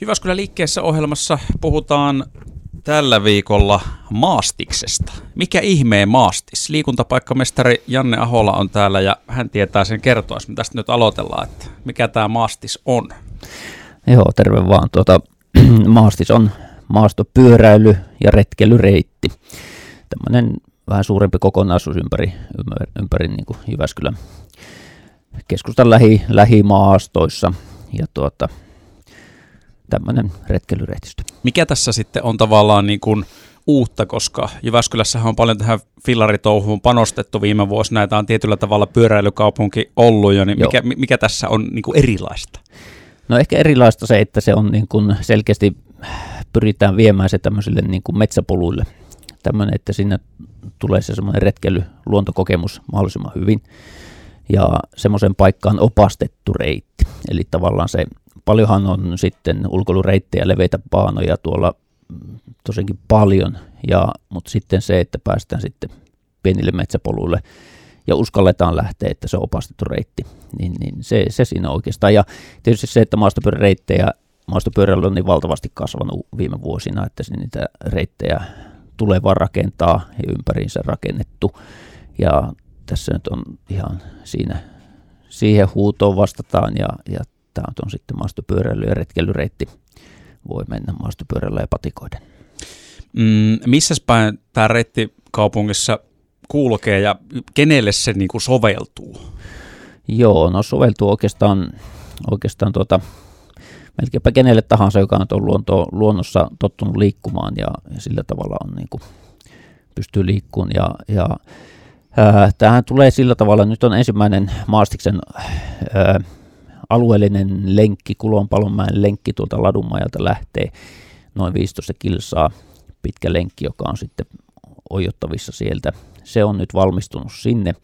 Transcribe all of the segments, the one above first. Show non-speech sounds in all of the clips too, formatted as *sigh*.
Jyväskylän liikkeessä ohjelmassa puhutaan tällä viikolla maastiksesta. Mikä ihmeen maastis? Liikuntapaikkamestari Janne Ahola on täällä ja hän tietää sen kertoa, me tästä nyt aloitellaan, että mikä tämä maastis on. Joo, terve vaan. Tuota, *clears throat* maastis on maastopyöräily ja retkeilyreitti. Tämmöinen vähän suurempi kokonaisuus ympäri, ympäri niin kuin Jyväskylän keskustan lähi, lähimaastoissa. Ja tuota, tämmöinen retkeilyreitistö. Mikä tässä sitten on tavallaan niin kuin uutta, koska Jyväskylässähän on paljon tähän fillaritouhuun panostettu viime vuosina, ja tämä on tietyllä tavalla pyöräilykaupunki ollut jo, niin mikä, mikä tässä on niin kuin erilaista? No ehkä erilaista se, että se on niin kuin selkeästi pyritään viemään se tämmöisille niin kuin metsäpoluille. Tämmöinen, että sinne tulee se semmoinen retkeily, luontokokemus mahdollisimman hyvin. Ja semmoisen paikkaan opastettu reitti. Eli tavallaan se paljonhan on sitten ulkoilureittejä, leveitä paanoja tuolla mm, tosinkin paljon, ja, mutta sitten se, että päästään sitten pienille metsäpoluille ja uskalletaan lähteä, että se on opastettu reitti, niin, niin se, se siinä oikeastaan. Ja tietysti se, että maastopyöräreittejä, maastopyörällä on niin valtavasti kasvanut viime vuosina, että niitä reittejä tulee vaan rakentaa ja ympäriinsä rakennettu. Ja tässä nyt on ihan siinä, siihen huutoon vastataan ja, ja tämä on sitten maastopyöräily- ja retkeilyreitti. Voi mennä maastopyörällä ja patikoiden. Mm, missä päin tämä reitti kaupungissa kulkee ja kenelle se niin kuin soveltuu? Joo, no soveltuu oikeastaan, oikeastaan tuota, melkeinpä kenelle tahansa, joka on luonto, luonnossa tottunut liikkumaan ja, ja sillä tavalla on niin kuin, pystyy liikkumaan. Ja, ja ää, tämähän tulee sillä tavalla, nyt on ensimmäinen Maastiksen ää, alueellinen lenkki, Kulonpalonmäen lenkki tuolta Ladunmajalta lähtee noin 15 kilsaa pitkä lenkki, joka on sitten ojottavissa sieltä. Se on nyt valmistunut sinne.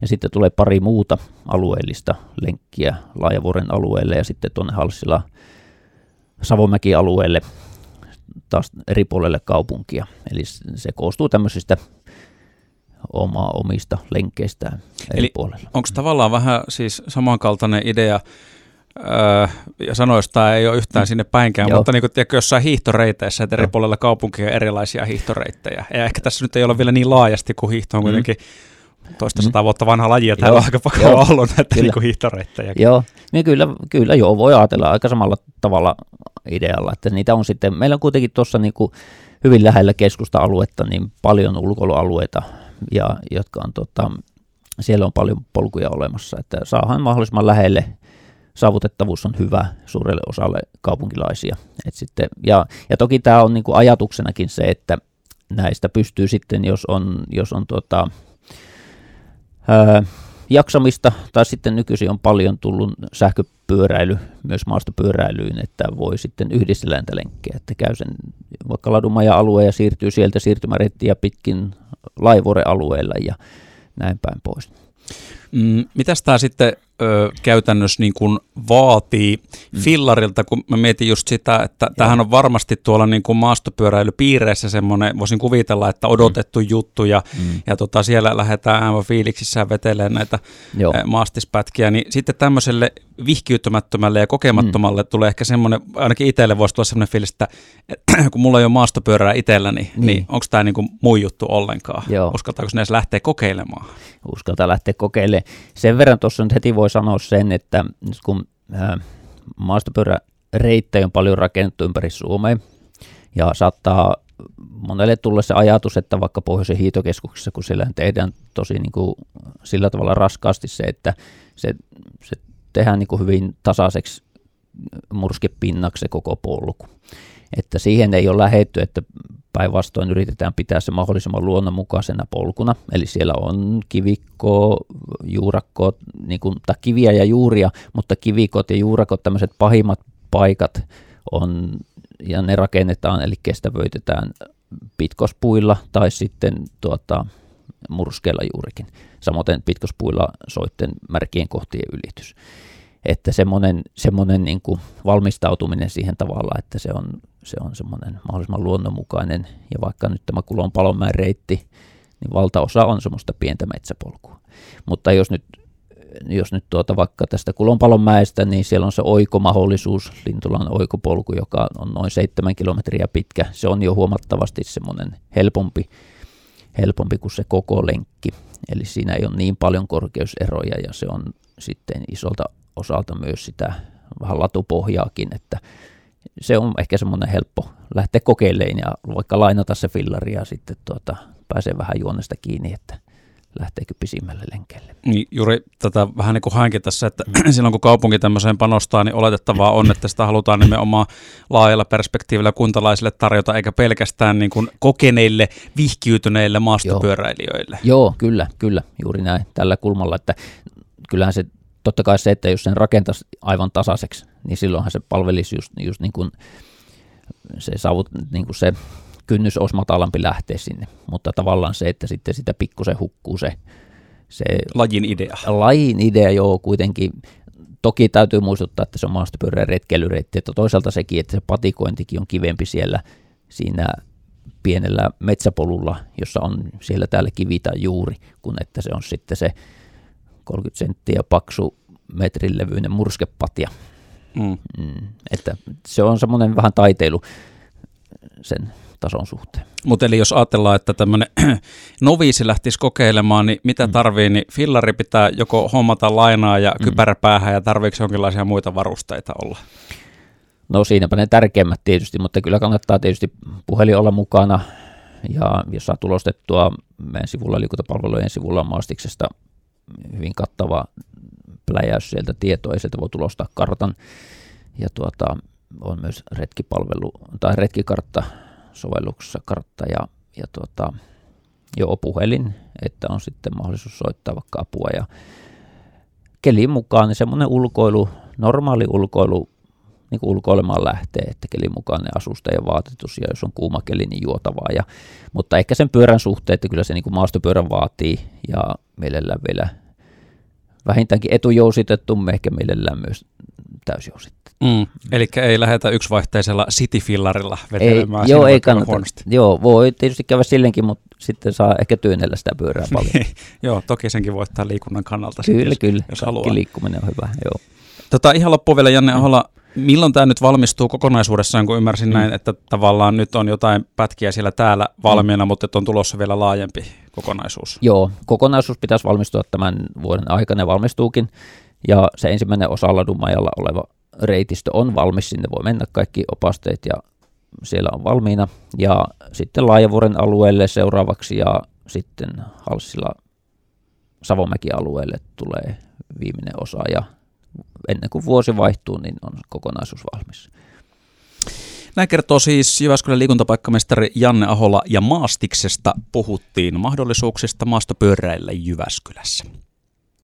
Ja sitten tulee pari muuta alueellista lenkkiä Laajavuoren alueelle ja sitten tuonne Halsila Savomäki-alueelle taas eri puolelle kaupunkia. Eli se koostuu tämmöisistä omaa omista lenkkeistään eri Eli puolella. Onko tavallaan vähän siis samankaltainen idea, öö, ja sanoista ei ole yhtään mm. sinne päinkään, Joo. mutta niin kuin, tiedätkö, jossain hiihtoreiteissä, että eri puolella kaupunkia on erilaisia hiihtoreittejä. Ja ehkä tässä nyt ei ole vielä niin laajasti, kuin hiihto on mm. kuitenkin toista mm. sata vuotta vanha laji, ja täällä on aika paljon ollut näitä niin hiihtoreittejä. Joo, niin kyllä, kyllä joo, voi ajatella aika samalla tavalla idealla, että niitä on sitten, meillä on kuitenkin tuossa niin kuin hyvin lähellä keskusta-aluetta niin paljon ulkoilualueita, ja, jotka on tota, siellä on paljon polkuja olemassa, että saadaan mahdollisimman lähelle saavutettavuus on hyvä suurelle osalle kaupunkilaisia. Et sitten, ja, ja toki tämä on niinku ajatuksenakin se, että näistä pystyy sitten, jos on, jos on tota, jaksamista, tai sitten nykyisin on paljon tullut sähköpyöräily myös maastopyöräilyyn, että voi sitten yhdistellä näitä lenkkejä, että käy sen vaikka Ladumaja-alue ja siirtyy sieltä siirtymärettiä pitkin Laivuore-alueella ja näin päin pois. Mm, mitäs tämä sitten ö, käytännössä niin kuin vaatii mm. fillarilta, kun mä mietin just sitä, että Joo. tämähän on varmasti tuolla niin kuin maastopyöräilypiireissä semmoinen, voisin kuvitella, että odotettu mm. juttu ja, mm. ja tota, siellä lähdetään aivan fiiliksissä vetelemään näitä Joo. maastispätkiä, niin sitten tämmöiselle vihkiytymättömälle ja kokemattomalle mm. tulee ehkä semmoinen, ainakin itselle voisi tulla semmoinen fiilis, että *clears throat* kun mulla ei ole maastopyörää itselläni, niin, niin onko tämä niin kuin muu juttu ollenkaan? Joo. Uskaltaako sinne edes lähteä kokeilemaan? Uskaltaa lähteä kokeilemaan. Sen verran tuossa nyt heti voi sanoa sen, että kun maastopyöräreittejä on paljon rakennettu ympäri Suomea, ja saattaa monelle tulla se ajatus, että vaikka Pohjoisen hiitokeskuksessa, kun siellä tehdään tosi niin kuin sillä tavalla raskaasti se, että se, se tehdään niin kuin hyvin tasaiseksi murskepinnaksi se koko polku. Että siihen ei ole lähetty, että päinvastoin yritetään pitää se mahdollisimman luonnonmukaisena polkuna. Eli siellä on kivikko, juurakko, niin kuin, tai kiviä ja juuria, mutta kivikot ja juurakot, tämmöiset pahimmat paikat on, ja ne rakennetaan, eli kestävöitetään pitkospuilla tai sitten tuota, murskeella juurikin. Samoin pitkospuilla soitten märkien kohtien ylitys että semmoinen, semmoinen niin kuin valmistautuminen siihen tavalla, että se on, se on semmoinen mahdollisimman luonnonmukainen, ja vaikka nyt tämä Kulon palonmäen reitti, niin valtaosa on semmoista pientä metsäpolkua. Mutta jos nyt jos nyt tuota vaikka tästä Kulonpalon mäestä, niin siellä on se oikomahdollisuus, Lintulan oikopolku, joka on noin seitsemän kilometriä pitkä. Se on jo huomattavasti semmoinen helpompi, helpompi kuin se koko lenkki. Eli siinä ei ole niin paljon korkeuseroja ja se on sitten isolta osalta myös sitä vähän latupohjaakin, että se on ehkä semmoinen helppo lähteä kokeilemaan ja vaikka lainata se fillari ja sitten tuota, pääsee vähän juonesta kiinni, että lähteekö pisimmälle lenkeille. Niin juuri tätä vähän niin kuin hainkin tässä, että mm. *clears throat* silloin kun kaupunki tämmöiseen panostaa, niin oletettavaa on, että sitä halutaan nimenomaan laajalla perspektiivillä kuntalaisille tarjota, eikä pelkästään niin kuin kokeneille, vihkiytyneille maastopyöräilijöille. Joo. Joo, kyllä, kyllä, juuri näin tällä kulmalla, että kyllähän se totta kai se, että jos sen rakentaisi aivan tasaiseksi, niin silloinhan se palvelisi just, just niin kuin se, saavut, niin kuin se kynnys olisi matalampi lähteä sinne, mutta tavallaan se, että sitten sitä pikkusen hukkuu se, se lajin idea. Lajin idea, joo, kuitenkin. Toki täytyy muistuttaa, että se on maastopyöreä retkeilyreitti, että toisaalta sekin, että se patikointikin on kivempi siellä siinä pienellä metsäpolulla, jossa on siellä täällä kivitä juuri, kun että se on sitten se 30 senttiä paksu metrin levyinen murskepatja. Mm. Mm, että se on semmoinen vähän taiteilu sen tason suhteen. Mutta eli jos ajatellaan, että tämmöinen *clears throat* noviisi lähtisi kokeilemaan, niin mitä mm. tarvii, niin fillari pitää joko hommata lainaa ja mm. kypärä päähän ja tarviiko jonkinlaisia muita varusteita olla? No siinäpä ne tärkeimmät tietysti, mutta kyllä kannattaa tietysti puhelin olla mukana ja jos saa tulostettua meidän sivulla liikuntapalvelujen sivulla maastiksesta hyvin kattava pläjäys sieltä tietoa ja sieltä voi tulostaa kartan. Ja tuota, on myös retkipalvelu tai retkikartta sovelluksessa kartta ja, ja tuota, jo puhelin, että on sitten mahdollisuus soittaa vaikka apua. Ja kelin mukaan niin semmoinen ulkoilu, normaali ulkoilu, niin kuin ulkoilemaan lähtee, että kelin mukaan ne asuste ja vaatetus ja jos on kuuma keli, niin juotavaa. Ja, mutta ehkä sen pyörän suhteen, että kyllä se niin kuin maastopyörän vaatii ja mielellään vielä vähintäänkin etujousitettu, ehkä mielellään myös täysjousitettu. Mm. Eli ei lähetä yksivaihteisella cityfillarilla vetelemään. Ei, joo, ei kannata. Huonosti. Joo, voi tietysti käydä sillenkin, mutta sitten saa ehkä työnnellä sitä pyörää paljon. Niin. joo, toki senkin voittaa liikunnan kannalta. Kyllä, sitten, kyllä. Jos haluaa. liikkuminen on hyvä, joo. Tota, ihan loppuun vielä Janne Ahola, milloin tämä nyt valmistuu kokonaisuudessaan, kun ymmärsin mm. näin, että tavallaan nyt on jotain pätkiä siellä täällä valmiina, mm. mutta että on tulossa vielä laajempi kokonaisuus? Joo, kokonaisuus pitäisi valmistua tämän vuoden aikana ja valmistuukin. Ja se ensimmäinen osa Ladumajalla oleva reitistö on valmis, sinne voi mennä kaikki opasteet ja siellä on valmiina. Ja sitten Laajavuoren alueelle seuraavaksi ja sitten Halssilla Savomäki-alueelle tulee viimeinen osa ja ennen kuin vuosi vaihtuu, niin on kokonaisuus valmis. Näin kertoo siis Jyväskylän liikuntapaikkamestari Janne Ahola ja Maastiksesta puhuttiin mahdollisuuksista maastopyöräillä Jyväskylässä.